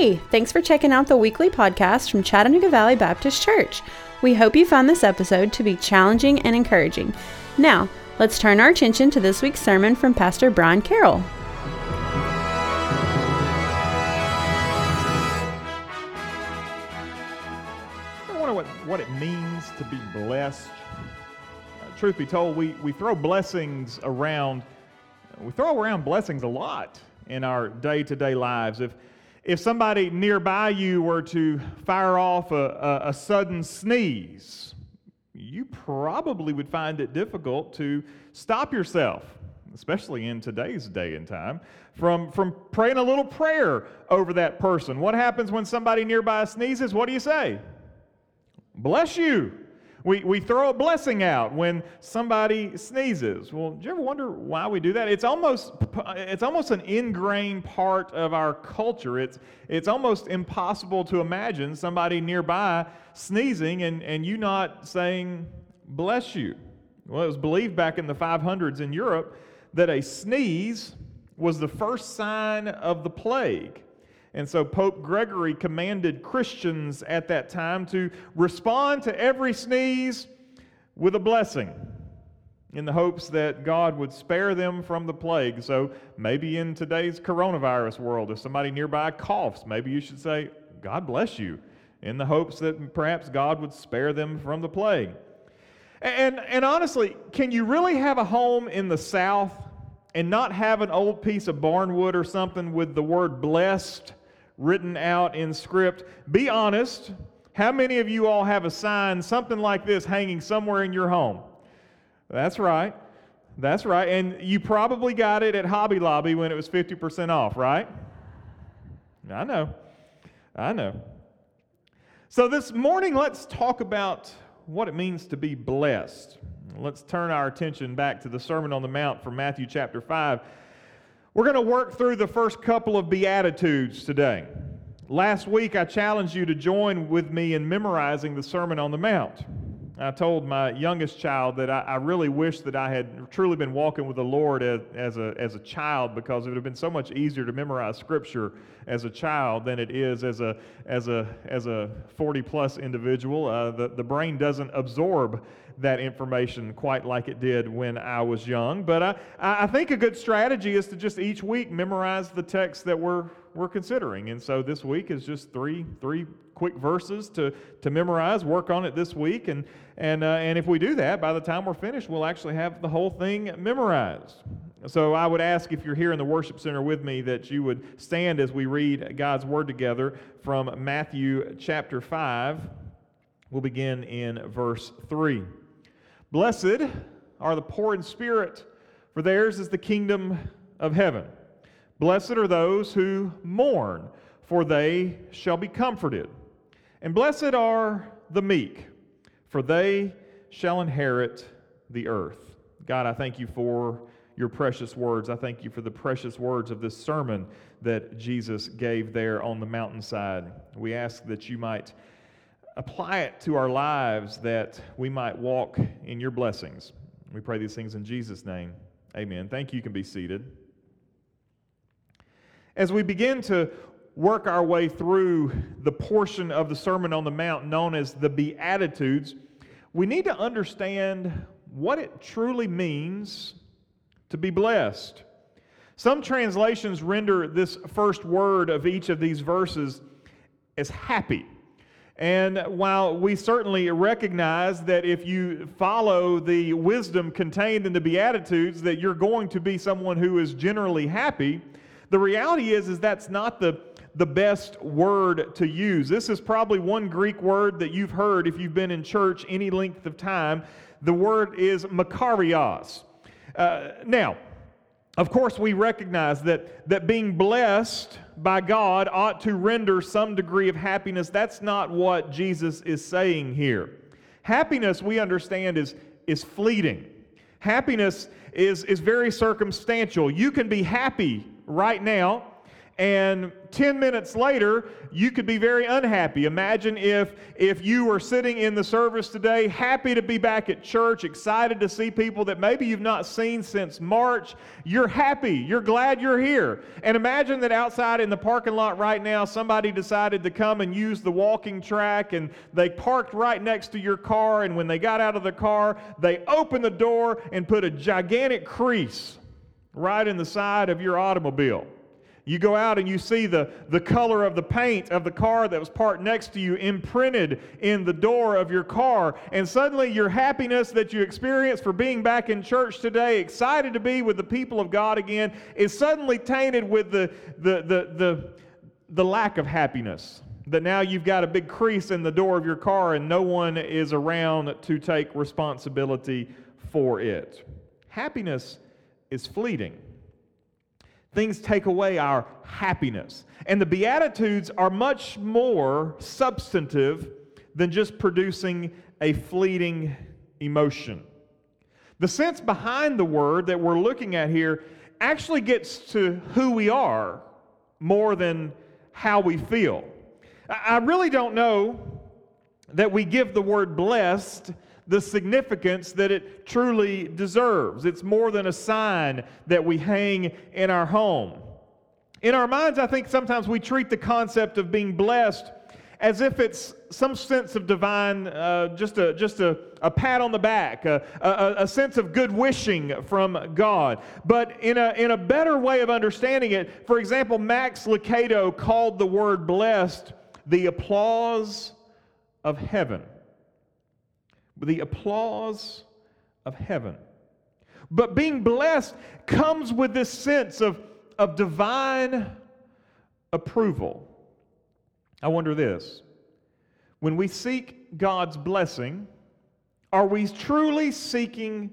Hey, thanks for checking out the weekly podcast from Chattanooga Valley Baptist Church. We hope you found this episode to be challenging and encouraging. Now, let's turn our attention to this week's sermon from Pastor Brian Carroll. I wonder what, what it means to be blessed. Uh, truth be told, we, we throw blessings around. We throw around blessings a lot in our day to day lives. If, if somebody nearby you were to fire off a, a, a sudden sneeze, you probably would find it difficult to stop yourself, especially in today's day and time, from, from praying a little prayer over that person. What happens when somebody nearby sneezes? What do you say? Bless you. We, we throw a blessing out when somebody sneezes. Well, do you ever wonder why we do that? It's almost, it's almost an ingrained part of our culture. It's, it's almost impossible to imagine somebody nearby sneezing and, and you not saying, bless you. Well, it was believed back in the 500s in Europe that a sneeze was the first sign of the plague. And so Pope Gregory commanded Christians at that time to respond to every sneeze with a blessing in the hopes that God would spare them from the plague. So maybe in today's coronavirus world, if somebody nearby coughs, maybe you should say, God bless you, in the hopes that perhaps God would spare them from the plague. And, and honestly, can you really have a home in the South and not have an old piece of barnwood or something with the word blessed written out in script. Be honest. How many of you all have a sign, something like this, hanging somewhere in your home? That's right. That's right. And you probably got it at Hobby Lobby when it was 50% off, right? I know. I know. So this morning, let's talk about what it means to be blessed. Let's turn our attention back to the Sermon on the Mount from Matthew chapter 5. We're going to work through the first couple of Beatitudes today. Last week, I challenged you to join with me in memorizing the Sermon on the Mount. I told my youngest child that I, I really wish that I had truly been walking with the Lord as, as, a, as a child because it would have been so much easier to memorize Scripture as a child than it is as a, as a, as a 40 plus individual. Uh, the, the brain doesn't absorb that information quite like it did when I was young. But I, I think a good strategy is to just each week memorize the text that we're, we're considering. And so this week is just three, three quick verses to, to memorize, work on it this week. And, and, uh, and if we do that, by the time we're finished, we'll actually have the whole thing memorized. So I would ask if you're here in the worship center with me that you would stand as we read God's word together from Matthew chapter 5. We'll begin in verse 3. Blessed are the poor in spirit, for theirs is the kingdom of heaven. Blessed are those who mourn, for they shall be comforted. And blessed are the meek, for they shall inherit the earth. God, I thank you for your precious words. I thank you for the precious words of this sermon that Jesus gave there on the mountainside. We ask that you might apply it to our lives that we might walk in your blessings. We pray these things in Jesus' name. Amen. Thank you. You can be seated. As we begin to work our way through the portion of the Sermon on the Mount known as the Beatitudes, we need to understand what it truly means to be blessed. Some translations render this first word of each of these verses as happy. And while we certainly recognize that if you follow the wisdom contained in the Beatitudes, that you're going to be someone who is generally happy, the reality is, is that's not the, the best word to use. This is probably one Greek word that you've heard if you've been in church any length of time. The word is makarios. Uh, now, of course, we recognize that, that being blessed by God ought to render some degree of happiness. That's not what Jesus is saying here. Happiness, we understand, is, is fleeting. Happiness is, is very circumstantial. You can be happy right now, and 10 minutes later, you could be very unhappy. Imagine if, if you were sitting in the service today, happy to be back at church, excited to see people that maybe you've not seen since March. You're happy. You're glad you're here. And imagine that outside in the parking lot right now, somebody decided to come and use the walking track and they parked right next to your car. And when they got out of the car, they opened the door and put a gigantic crease right in the side of your automobile. You go out and you see the, the color of the paint of the car that was parked next to you imprinted in the door of your car. And suddenly your happiness that you experience for being back in church today, excited to be with the people of God again, is suddenly tainted with the, the, the, the, the lack of happiness. That now you've got a big crease in the door of your car and no one is around to take responsibility for it. Happiness is fleeting. Things take away our happiness. And the Beatitudes are much more substantive than just producing a fleeting emotion. The sense behind the word that we're looking at here actually gets to who we are more than how we feel. I really don't know that we give the word blessed the significance that it truly deserves. It's more than a sign that we hang in our home. In our minds, I think sometimes we treat the concept of being blessed as if it's some sense of divine, uh, just, a, just a, a pat on the back, a, a, a sense of good wishing from God. But in a, in a better way of understanding it, for example, Max Lucado called the word blessed the applause of heaven the applause of heaven. But being blessed comes with this sense of, of divine approval. I wonder this when we seek God's blessing, are we truly seeking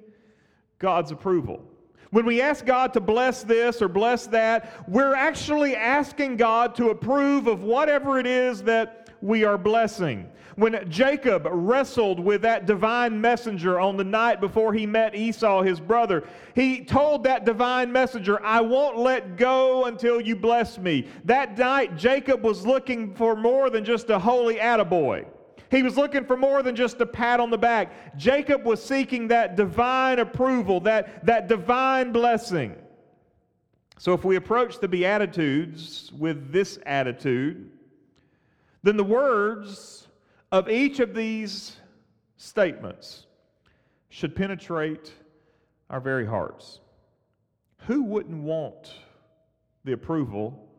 God's approval? When we ask God to bless this or bless that, we're actually asking God to approve of whatever it is that we are blessing. When Jacob wrestled with that divine messenger on the night before he met Esau, his brother, he told that divine messenger, I won't let go until you bless me. That night, Jacob was looking for more than just a holy attaboy. He was looking for more than just a pat on the back. Jacob was seeking that divine approval, that, that divine blessing. So if we approach the Beatitudes with this attitude, then the words of each of these statements should penetrate our very hearts. Who wouldn't want the approval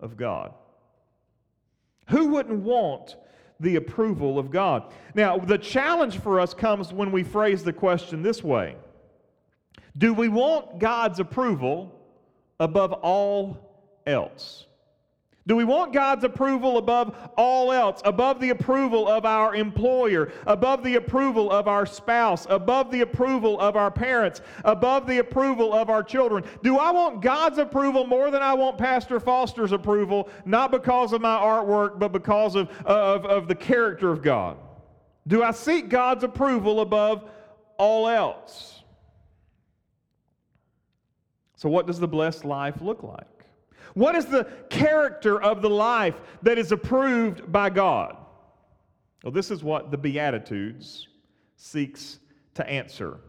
of God? Who wouldn't want the approval of God? Now, the challenge for us comes when we phrase the question this way Do we want God's approval above all else? Do we want God's approval above all else, above the approval of our employer, above the approval of our spouse, above the approval of our parents, above the approval of our children? Do I want God's approval more than I want Pastor Foster's approval, not because of my artwork, but because of, of, of the character of God? Do I seek God's approval above all else? So, what does the blessed life look like? What is the character of the life that is approved by God? Well, this is what the Beatitudes seeks to answer.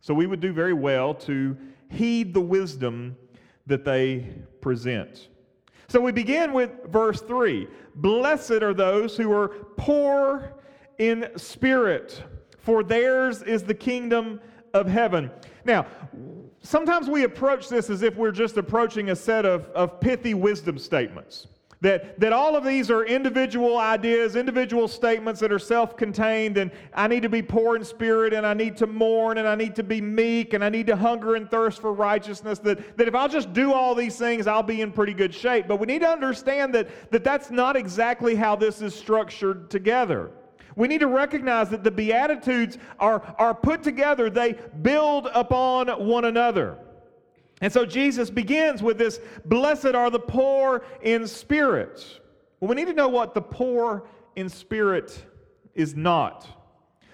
So we would do very well to heed the wisdom that they present. So we begin with verse 3 Blessed are those who are poor in spirit, for theirs is the kingdom of heaven. Now, sometimes we approach this as if we're just approaching a set of, of pithy wisdom statements. That, that all of these are individual ideas, individual statements that are self contained, and I need to be poor in spirit, and I need to mourn, and I need to be meek, and I need to hunger and thirst for righteousness. That, that if I'll just do all these things, I'll be in pretty good shape. But we need to understand that, that that's not exactly how this is structured together. We need to recognize that the Beatitudes are, are put together, they build upon one another. And so Jesus begins with this Blessed are the poor in spirit. Well, we need to know what the poor in spirit is not.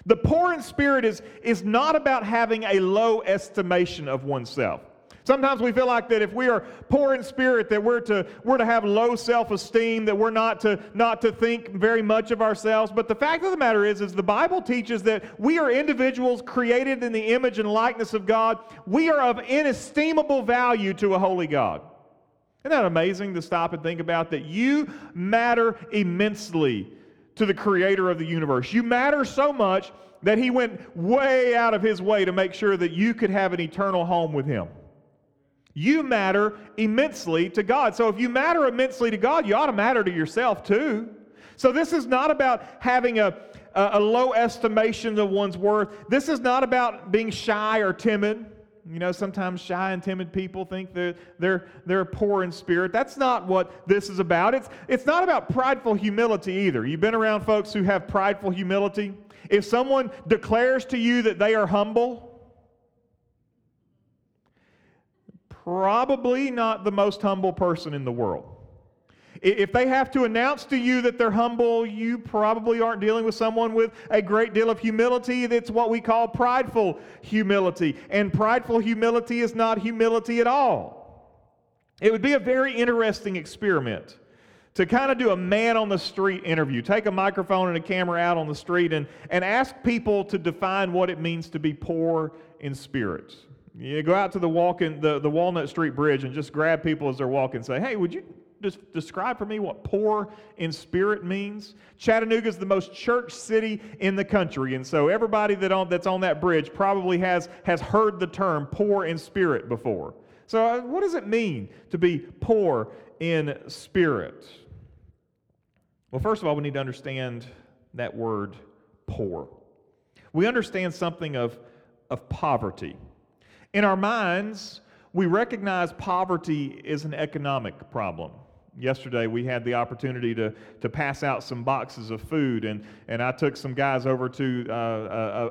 The poor in spirit is, is not about having a low estimation of oneself. Sometimes we feel like that if we are poor in spirit, that we're to, we're to have low self-esteem, that we're not to, not to think very much of ourselves. But the fact of the matter is, is the Bible teaches that we are individuals created in the image and likeness of God. We are of inestimable value to a holy God. Isn't that amazing to stop and think about that you matter immensely to the creator of the universe? You matter so much that he went way out of his way to make sure that you could have an eternal home with him. You matter immensely to God. So if you matter immensely to God, you ought to matter to yourself too. So this is not about having a, a, a low estimation of one's worth. This is not about being shy or timid. You know, sometimes shy and timid people think that they're, they're poor in spirit. That's not what this is about. It's, it's not about prideful humility either. You've been around folks who have prideful humility. If someone declares to you that they are humble, probably not the most humble person in the world. If they have to announce to you that they're humble, you probably aren't dealing with someone with a great deal of humility. That's what we call prideful humility. And prideful humility is not humility at all. It would be a very interesting experiment to kind of do a man on the street interview. Take a microphone and a camera out on the street and, and ask people to define what it means to be poor in spirit. You go out to the walking the, the Walnut Street Bridge and just grab people as they're walking and say, hey, would you just describe for me what poor in spirit means? Chattanooga is the most church city in the country, and so everybody that on, that's on that bridge probably has, has heard the term poor in spirit before. So, uh, what does it mean to be poor in spirit? Well, first of all, we need to understand that word poor. We understand something of, of poverty. In our minds, we recognize poverty is an economic problem. Yesterday, we had the opportunity to, to pass out some boxes of food, and, and I took some guys over to uh,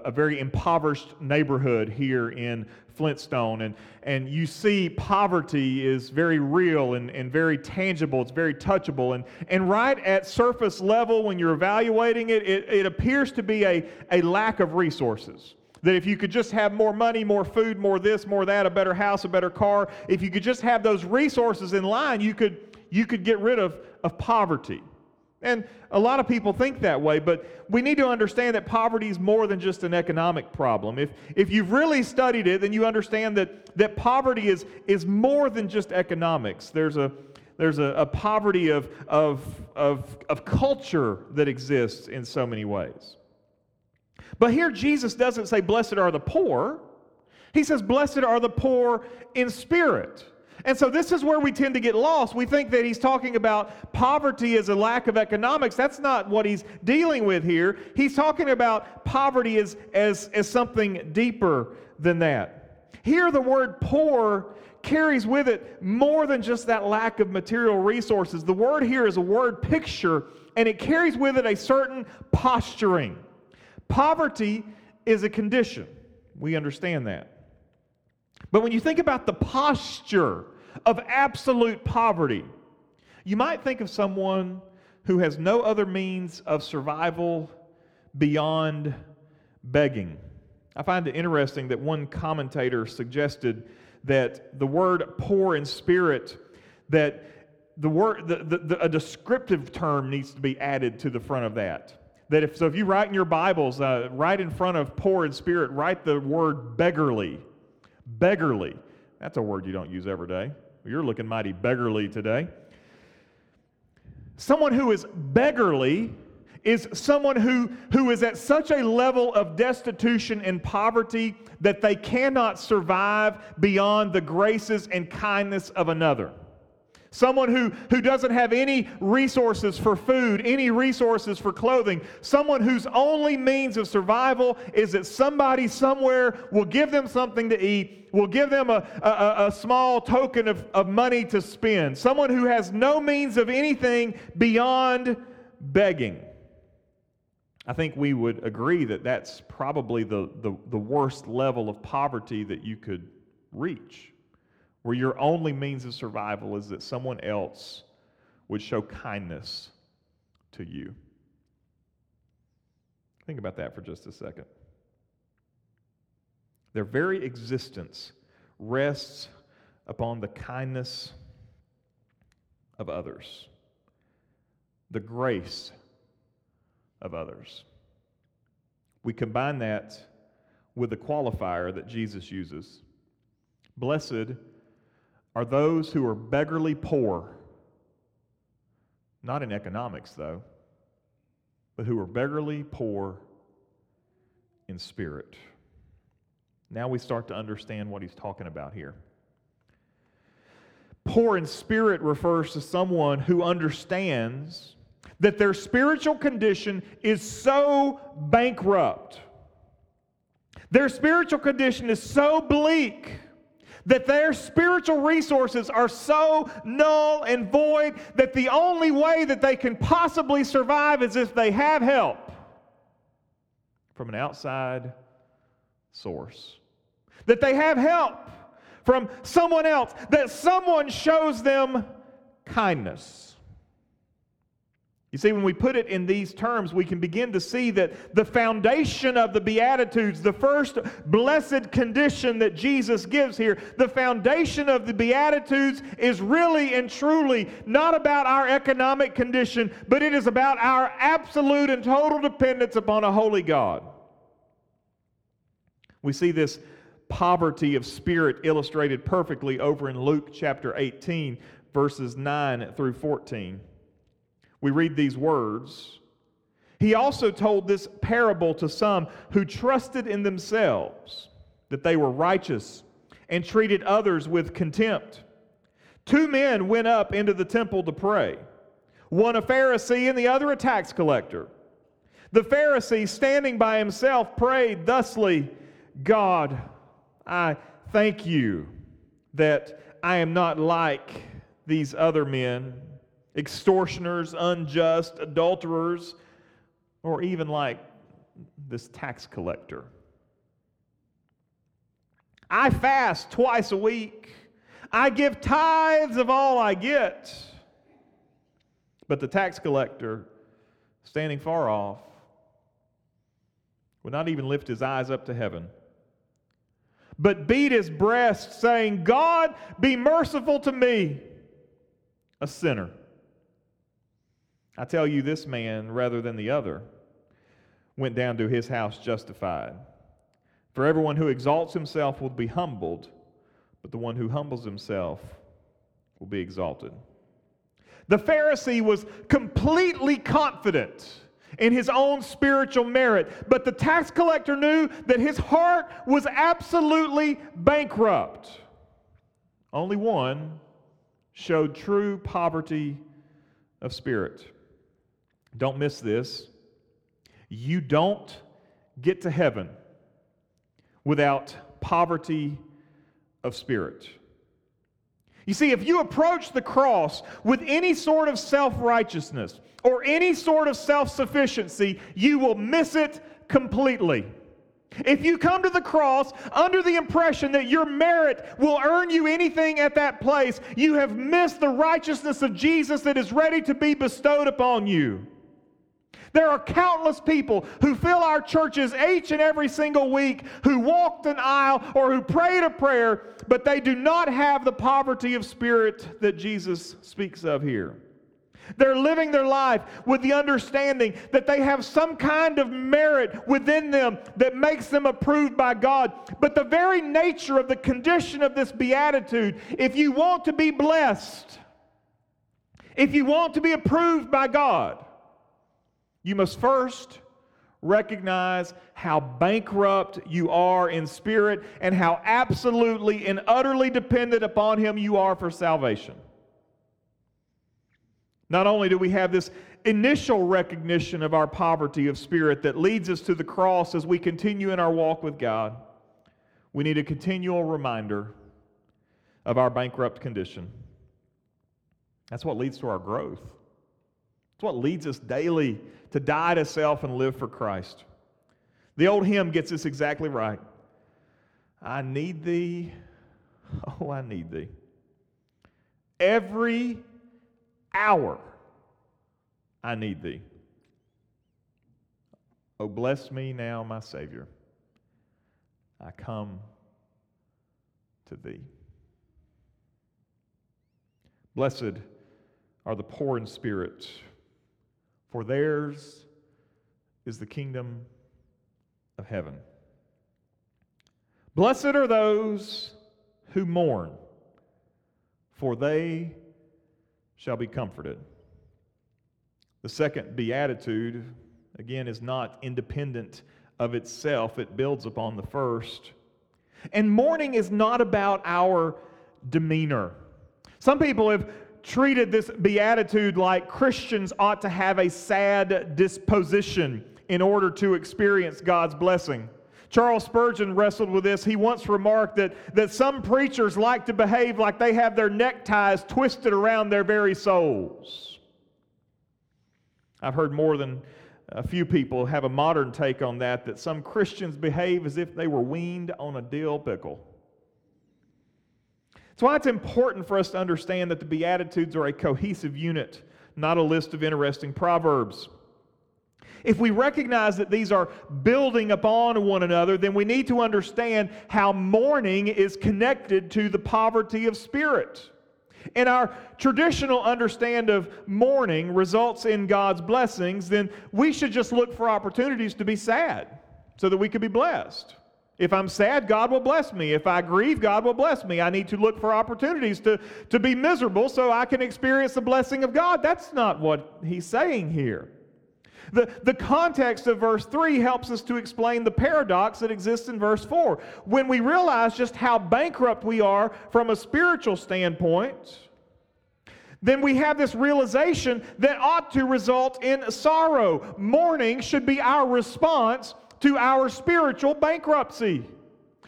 a, a very impoverished neighborhood here in Flintstone. And, and you see, poverty is very real and, and very tangible, it's very touchable. And, and right at surface level, when you're evaluating it, it, it appears to be a, a lack of resources. That if you could just have more money, more food, more this, more that, a better house, a better car, if you could just have those resources in line, you could, you could get rid of, of poverty. And a lot of people think that way, but we need to understand that poverty is more than just an economic problem. If, if you've really studied it, then you understand that, that poverty is, is more than just economics. There's a, there's a, a poverty of, of, of, of culture that exists in so many ways. But here Jesus doesn't say, Blessed are the poor. He says, Blessed are the poor in spirit. And so this is where we tend to get lost. We think that he's talking about poverty as a lack of economics. That's not what he's dealing with here. He's talking about poverty as, as, as something deeper than that. Here, the word poor carries with it more than just that lack of material resources. The word here is a word picture, and it carries with it a certain posturing. Poverty is a condition. We understand that. But when you think about the posture of absolute poverty, you might think of someone who has no other means of survival beyond begging. I find it interesting that one commentator suggested that the word poor in spirit, that the word, the, the, the, a descriptive term needs to be added to the front of that that if so if you write in your bibles uh, right in front of poor in spirit write the word beggarly. Beggarly. That's a word you don't use every day. You're looking mighty beggarly today. Someone who is beggarly is someone who, who is at such a level of destitution and poverty that they cannot survive beyond the graces and kindness of another Someone who, who doesn't have any resources for food, any resources for clothing. Someone whose only means of survival is that somebody somewhere will give them something to eat, will give them a, a, a small token of, of money to spend. Someone who has no means of anything beyond begging. I think we would agree that that's probably the, the, the worst level of poverty that you could reach where your only means of survival is that someone else would show kindness to you. Think about that for just a second. Their very existence rests upon the kindness of others, the grace of others. We combine that with the qualifier that Jesus uses. Blessed are those who are beggarly poor, not in economics, though, but who are beggarly poor in spirit. Now we start to understand what he's talking about here. Poor in spirit refers to someone who understands that their spiritual condition is so bankrupt, their spiritual condition is so bleak that their spiritual resources are so null and void that the only way that they can possibly survive is if they have help from an outside source. That they have help from someone else, that someone shows them kindness. You see, when we put it in these terms, we can begin to see that the foundation of the Beatitudes, the first blessed condition that Jesus gives here, the foundation of the Beatitudes is really and truly not about our economic condition, but it is about our absolute and total dependence upon a holy God. We see this poverty of spirit illustrated perfectly over in Luke chapter 18, verses 9 through 14 we read these words. He also told this parable to some who trusted in themselves that they were righteous and treated others with contempt. Two men went up into the temple to pray, one a Pharisee and the other a tax collector. The Pharisee, standing by himself, prayed thusly God, I thank you that I am not like these other men extortioners, unjust, adulterers, or even like this tax collector. I fast twice a week. I give tithes of all I get. But the tax collector, standing far off, would not even lift his eyes up to heaven, but beat his breast, saying, God, be merciful to me, a sinner. I tell you, this man, rather than the other, went down to his house justified. For everyone who exalts himself will be humbled, but the one who humbles himself will be exalted. The Pharisee was completely confident in his own spiritual merit, but the tax collector knew that his heart was absolutely bankrupt. Only one showed true poverty of spirit. Don't miss this. You don't get to heaven without poverty of spirit. You see, if you approach the cross with any sort of self righteousness or any sort of self sufficiency, you will miss it completely. If you come to the cross under the impression that your merit will earn you anything at that place, you have missed the righteousness of Jesus that is ready to be bestowed upon you. There are countless people who fill our churches each and every single week who walked an aisle or who prayed a prayer, but they do not have the poverty of spirit that Jesus speaks of here. They're living their life with the understanding that they have some kind of merit within them that makes them approved by God. But the very nature of the condition of this beatitude, if you want to be blessed, if you want to be approved by God, you must first recognize how bankrupt you are in spirit and how absolutely and utterly dependent upon Him you are for salvation. Not only do we have this initial recognition of our poverty of spirit that leads us to the cross as we continue in our walk with God, we need a continual reminder of our bankrupt condition. That's what leads to our growth. It's what leads us daily to die to self and live for Christ. The old hymn gets this exactly right. I need thee. Oh, I need thee. Every hour I need thee. Oh, bless me now, my Savior. I come to thee. Blessed are the poor in spirit, for theirs is the kingdom of heaven. Blessed are those who mourn, for they shall be comforted. The second beatitude, again, is not independent of itself, it builds upon the first. And mourning is not about our demeanor. Some people have treated this beatitude like Christians ought to have a sad disposition in order to experience God's blessing. Charles Spurgeon wrestled with this. He once remarked that, that some preachers like to behave like they have their neckties twisted around their very souls. I've heard more than a few people have a modern take on that, that some Christians behave as if they were weaned on a dill pickle. That's why it's important for us to understand that the Beatitudes are a cohesive unit, not a list of interesting proverbs. If we recognize that these are building upon one another, then we need to understand how mourning is connected to the poverty of spirit. And our traditional understand of mourning results in God's blessings, then we should just look for opportunities to be sad so that we could be blessed. If I'm sad, God will bless me. If I grieve, God will bless me. I need to look for opportunities to, to be miserable so I can experience the blessing of God. That's not what he's saying here. The, the context of verse 3 helps us to explain the paradox that exists in verse 4. When we realize just how bankrupt we are from a spiritual standpoint, then we have this realization that ought to result in sorrow. Mourning should be our response to our spiritual bankruptcy.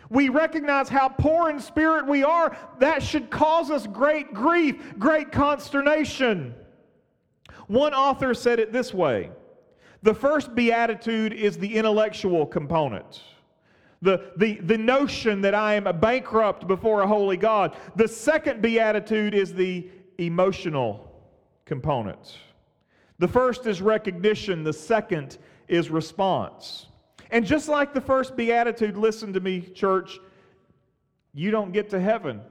We recognize how poor in spirit we are. That should cause us great grief, great consternation. One author said it this way the first beatitude is the intellectual component. The, the, the notion that I am a bankrupt before a holy God. The second beatitude is the emotional component. The first is recognition, the second is response. And just like the first beatitude, listen to me, church, you don't get to heaven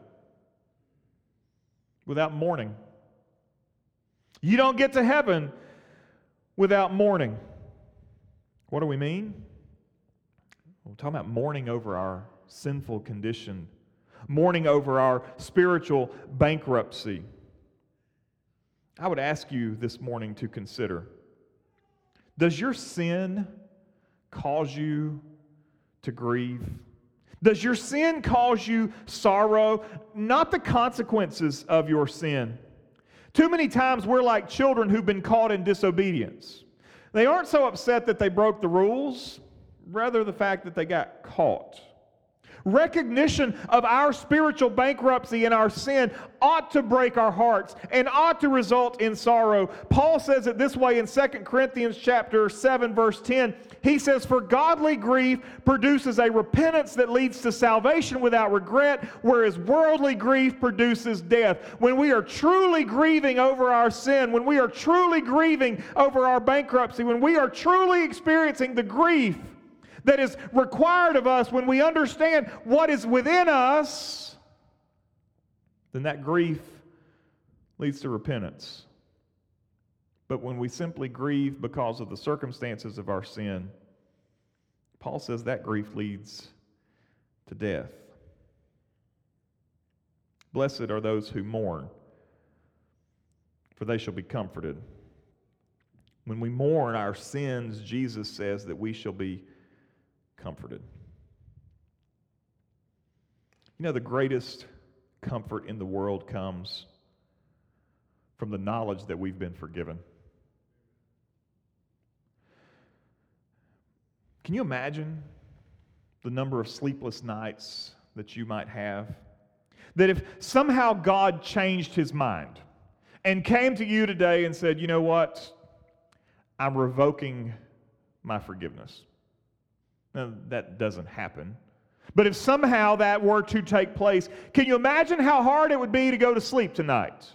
without mourning. You don't get to heaven without mourning. What do we mean? We're talking about mourning over our sinful condition, mourning over our spiritual bankruptcy. I would ask you this morning to consider Does your sin cause you to grieve? Does your sin cause you sorrow? Not the consequences of your sin too many times we're like children who've been caught in disobedience. They aren't so upset that they broke the rules, rather, the fact that they got caught. Recognition of our spiritual bankruptcy and our sin ought to break our hearts and ought to result in sorrow. Paul says it this way in 2 Corinthians chapter 7 verse 10. He says for godly grief produces a repentance that leads to salvation without regret, whereas worldly grief produces death. When we are truly grieving over our sin, when we are truly grieving over our bankruptcy, when we are truly experiencing the grief that is required of us when we understand what is within us, then that grief leads to repentance. But when we simply grieve because of the circumstances of our sin, Paul says that grief leads to death. Blessed are those who mourn, for they shall be comforted. When we mourn our sins, Jesus says that we shall be comforted. You know, the greatest comfort in the world comes from the knowledge that we've been forgiven. Can you imagine the number of sleepless nights that you might have? That if somehow God changed his mind and came to you today and said, you know what? I'm revoking my forgiveness. Now, that doesn't happen. But if somehow that were to take place, can you imagine how hard it would be to go to sleep tonight?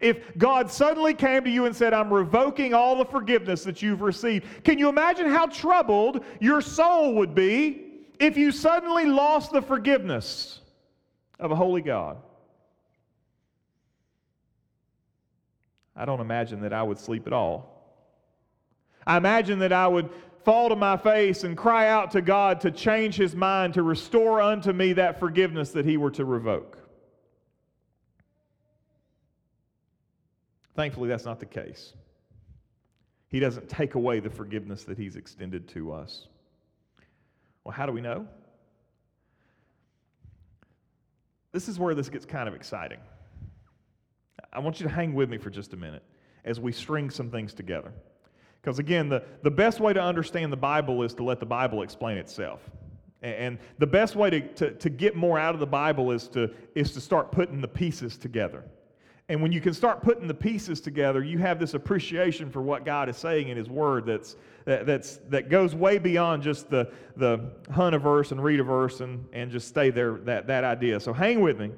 If God suddenly came to you and said, I'm revoking all the forgiveness that you've received, can you imagine how troubled your soul would be if you suddenly lost the forgiveness of a holy God? I don't imagine that I would sleep at all. I imagine that I would fall to my face and cry out to God to change his mind, to restore unto me that forgiveness that he were to revoke. Thankfully, that's not the case. He doesn't take away the forgiveness that he's extended to us. Well, how do we know? This is where this gets kind of exciting. I want you to hang with me for just a minute as we string some things together. Because again, the, the best way to understand the Bible is to let the Bible explain itself. And, and the best way to, to, to get more out of the Bible is to, is to start putting the pieces together. And when you can start putting the pieces together, you have this appreciation for what God is saying in His Word that's, that, that's, that goes way beyond just the, the hunt a verse and read a verse and, and just stay there, that, that idea. So hang with me.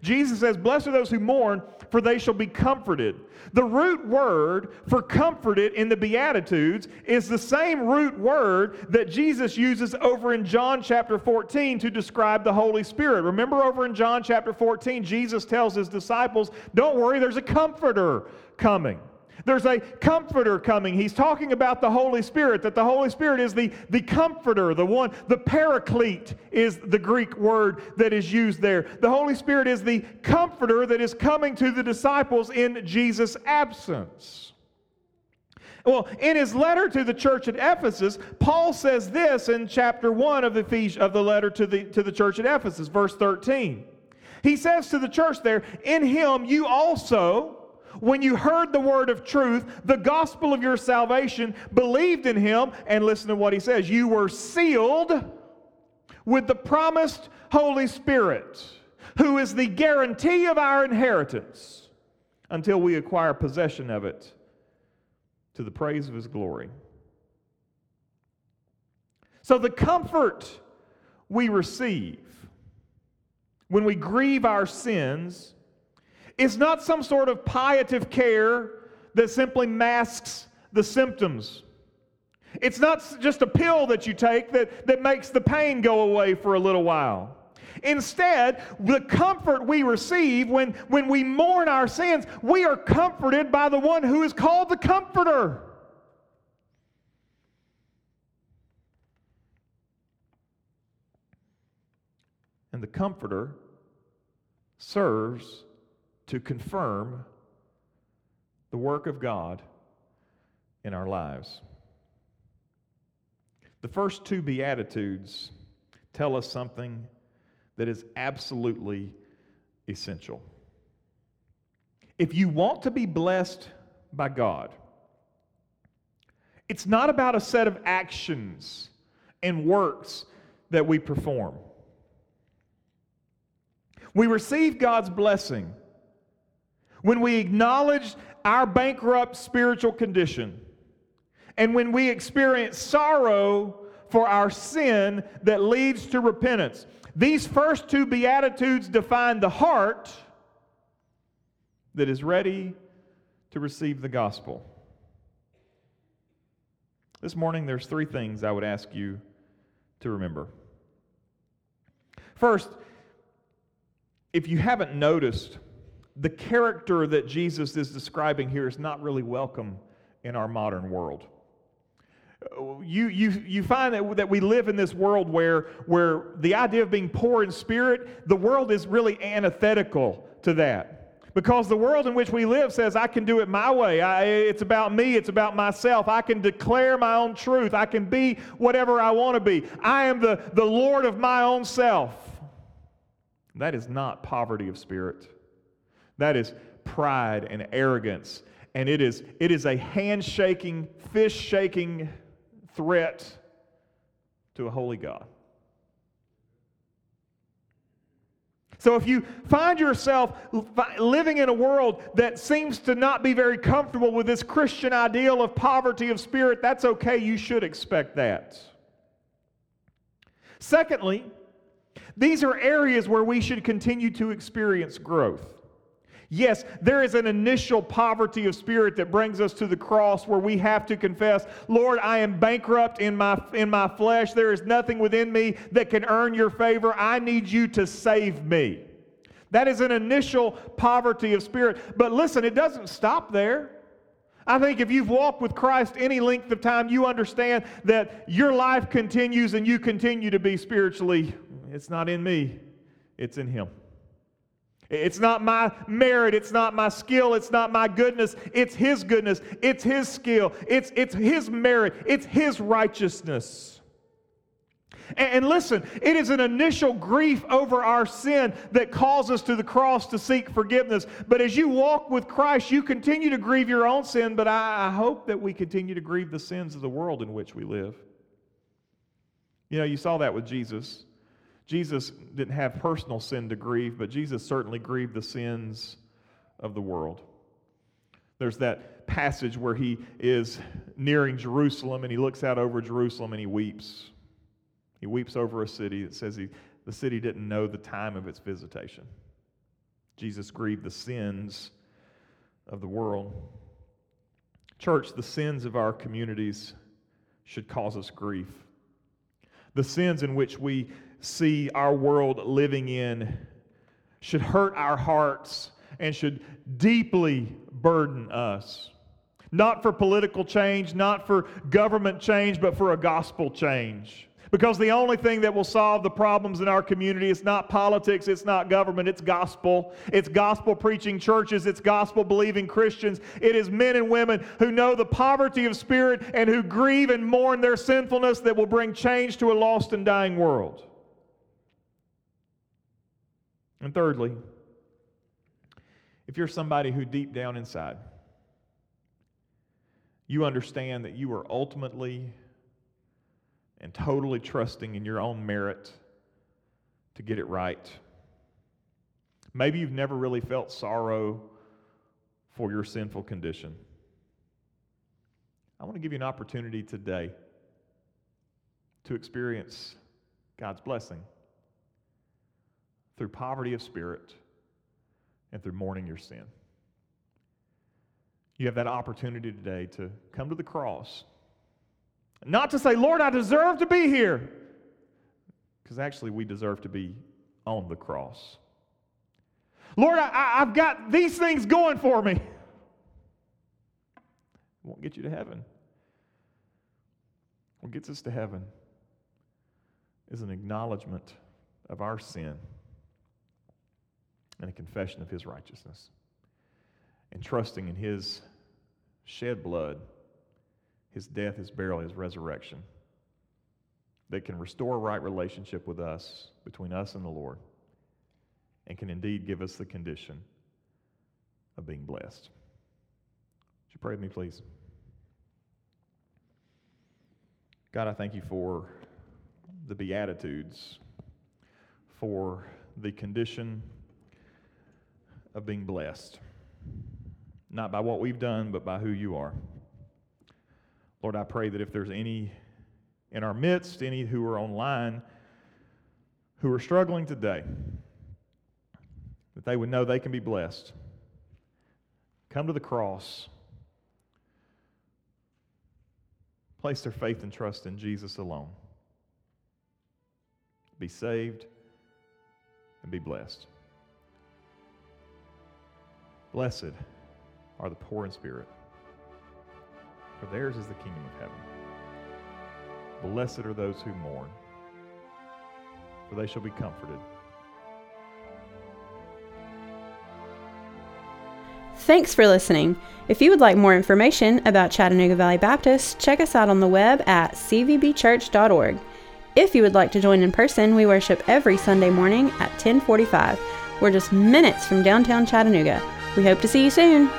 Jesus says, Blessed are those who mourn, for they shall be comforted. The root word for comforted in the Beatitudes is the same root word that Jesus uses over in John chapter 14 to describe the Holy Spirit. Remember over in John chapter 14, Jesus tells his disciples, Don't worry, there's a comforter coming. There's a comforter coming. He's talking about the Holy Spirit, that the Holy Spirit is the, the comforter, the one, the paraclete is the Greek word that is used there. The Holy Spirit is the comforter that is coming to the disciples in Jesus' absence. Well, in his letter to the church at Ephesus, Paul says this in chapter 1 of, Ephes- of the letter to the, to the church at Ephesus, verse 13. He says to the church there, In him you also when you heard the word of truth, the gospel of your salvation, believed in him, and listen to what he says you were sealed with the promised Holy Spirit, who is the guarantee of our inheritance until we acquire possession of it to the praise of his glory. So, the comfort we receive when we grieve our sins it's not some sort of palliative care that simply masks the symptoms. It's not just a pill that you take that, that makes the pain go away for a little while. Instead, the comfort we receive when, when we mourn our sins, we are comforted by the one who is called the Comforter. And the Comforter serves to confirm the work of God in our lives. The first two Beatitudes tell us something that is absolutely essential. If you want to be blessed by God, it's not about a set of actions and works that we perform. We receive God's blessing when we acknowledge our bankrupt spiritual condition, and when we experience sorrow for our sin that leads to repentance. These first two Beatitudes define the heart that is ready to receive the gospel. This morning, there's three things I would ask you to remember. First, if you haven't noticed, the character that Jesus is describing here is not really welcome in our modern world. You, you, you find that, that we live in this world where, where the idea of being poor in spirit, the world is really antithetical to that. Because the world in which we live says, I can do it my way. I, it's about me. It's about myself. I can declare my own truth. I can be whatever I want to be. I am the, the Lord of my own self. That is not poverty of spirit. That is pride and arrogance. And it is, it is a handshaking, fist shaking threat to a holy God. So if you find yourself living in a world that seems to not be very comfortable with this Christian ideal of poverty of spirit, that's okay. You should expect that. Secondly, these are areas where we should continue to experience growth. Yes, there is an initial poverty of spirit that brings us to the cross where we have to confess, Lord, I am bankrupt in my, in my flesh. There is nothing within me that can earn your favor. I need you to save me. That is an initial poverty of spirit. But listen, it doesn't stop there. I think if you've walked with Christ any length of time, you understand that your life continues and you continue to be spiritually. It's not in me, it's in Him. It's not my merit, it's not my skill, it's not my goodness, it's His goodness, it's His skill, it's, it's His merit, it's His righteousness. And listen, it is an initial grief over our sin that calls us to the cross to seek forgiveness. But as you walk with Christ, you continue to grieve your own sin, but I, hope that we continue to grieve the sins of the world in which we live. You know, you saw that with Jesus. Jesus didn't have personal sin to grieve, but Jesus certainly grieved the sins of the world. There's that passage where he is nearing Jerusalem and he looks out over Jerusalem and he weeps. He weeps over a city that says he, the city didn't know the time of its visitation. Jesus grieved the sins of the world. Church, the sins of our communities should cause us grief. The sins in which we see our world living in should hurt our hearts and should deeply burden us. Not for political change, not for government change, but for a gospel change. Because the only thing that will solve the problems in our community is not politics, it's not government, it's gospel. It's gospel preaching churches, it's gospel believing Christians. It is men and women who know the poverty of spirit and who grieve and mourn their sinfulness that will bring change to a lost and dying world. And thirdly, if you're somebody who deep down inside, you understand that you are ultimately and totally trusting in your own merit to get it right. Maybe you've never really felt sorrow for your sinful condition. I want to give you an opportunity today to experience God's blessing through poverty of spirit and through mourning your sin. You have that opportunity today to come to the cross not to say, Lord, I deserve to be here. Because actually, we deserve to be on the cross. Lord, I, have got these things going for me. Won't get you to heaven. What gets us to heaven is an acknowledgement of our sin and a confession of His righteousness and trusting in His shed blood his death, his burial, his resurrection that can restore right relationship with us, between us and the Lord, and can indeed give us the condition of being blessed. Would you pray with me, please? God, I thank you for the Beatitudes, for the condition of being blessed, not by what we've done, but by who you are. Lord, I pray that if there's any in our midst, any who are online who are struggling today, that they would know they can be blessed. Come to the cross. Place their faith and trust in Jesus alone. Be saved and be blessed. Blessed are the poor in spirit for theirs is the kingdom of heaven. Blessed are those who mourn, for they shall be comforted. Thanks for listening. If you would like more information about Chattanooga Valley Baptist, check us out on the web at cvbchurch.org. If you would like to join in person, we worship every Sunday morning at 1045. We're just minutes from downtown Chattanooga. We hope to see you soon.